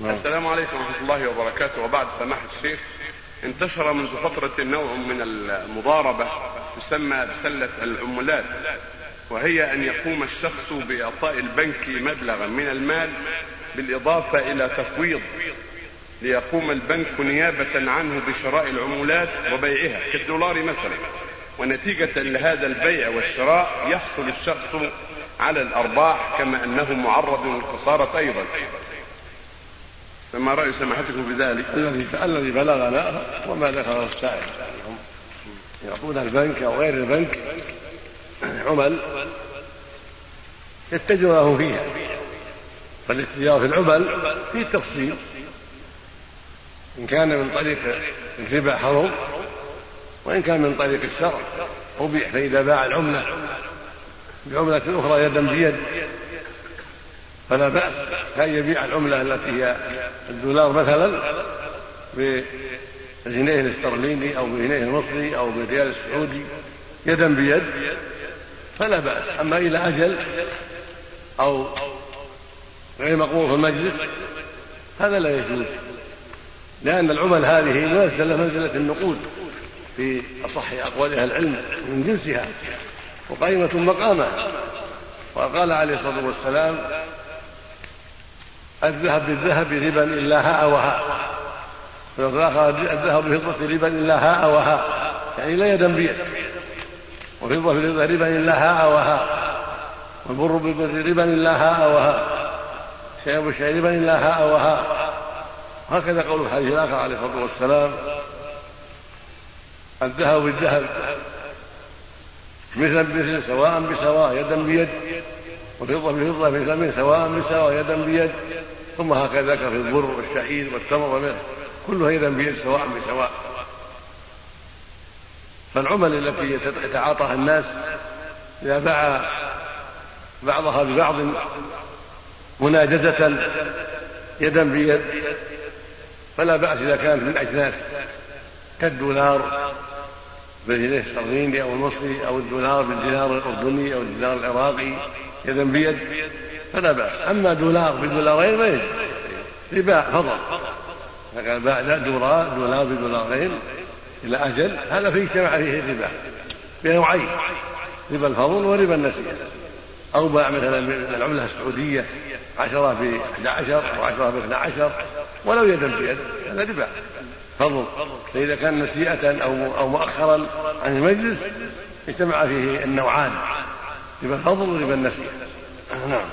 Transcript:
نعم. السلام عليكم ورحمة الله وبركاته. وبعد سماحة الشيخ انتشر منذ فترة نوع من المضاربة تسمى بسلة العمولات وهي أن يقوم الشخص بإعطاء البنك مبلغا من المال بالإضافة إلى تفويض ليقوم البنك نيابة عنه بشراء العمولات وبيعها كالدولار مثلا. ونتيجة لهذا البيع والشراء يحصل الشخص على الأرباح كما أنه معرض للخسارة أيضا. فما رأي سماحتكم بذلك؟ الذي الذي بلغنا وما ذكره السائل. يعني هم يعطون البنك أو غير البنك عمل يتجه لهم فيها. فالاتجار في العمل فيه تفصيل. إن كان من طريق الربا حرم وإن كان من طريق الشرع أبيح فإذا باع العملة بعملة أخرى يدا بيد فلا بأس كأن يبيع العملة التي هي الدولار مثلا بالجنيه الاسترليني أو بالجنيه المصري أو بالريال السعودي يدا بيد فلا بأس. أما إلى أجل أو غير مقبول في المجلس هذا لا يجوز لأن العمل هذه منزلة منزلة النقود في أصح أقوال أهل العلم من جنسها وقائمة مقامها. وقال عليه الصلاة والسلام الذهب بالذهب ربا إلا هاء وهاء الذهب بالفضة ربا إلا هاء وهاء يعني لا يدا بيد وفضة بالفضة ربا إلا هاء وهاء والبر بالبر ربا إلا هاء وهاء شيء بالشيء ربا إلا هاء وهاء هكذا قول الحديث الآخر عليه الصلاة والسلام. الذهب بالذهب. مثلا بمثل سواء بسواء يدا بيد. والفضة بالفضة مثلا سواء بسواء يدا بيد ثم هكذا في البر والشعير والتمر ومثل كلها يدا بيد سواء بسواء فالعمل التي يتعاطاها الناس إذا باع بعضها ببعض مناجزة يدا بيد فلا بأس إذا كانت من أجناس كالدولار بالجنيه الاسترليني أو المصري أو الدولار بالدينار الأردني أو الدينار العراقي. يدا بيد فلا بأس. أما دولار بدولارين ما يجوز ربا فضل. كان باع دولار دولار بدولارين إلى أجل. هذا فيه اجتمع فيه الربا بنوعين. ربا الفضل وربا النسيئة. أو باع مثلا العملة السعودية عشرة ب 11 أو عشرة ب 12 ولو يدا بيد هذا ربا فضل. فإذا كان نسيئة أو أو مؤخرا عن المجلس اجتمع فيه النوعان. ربا الفضل وربا النسيئة نعم.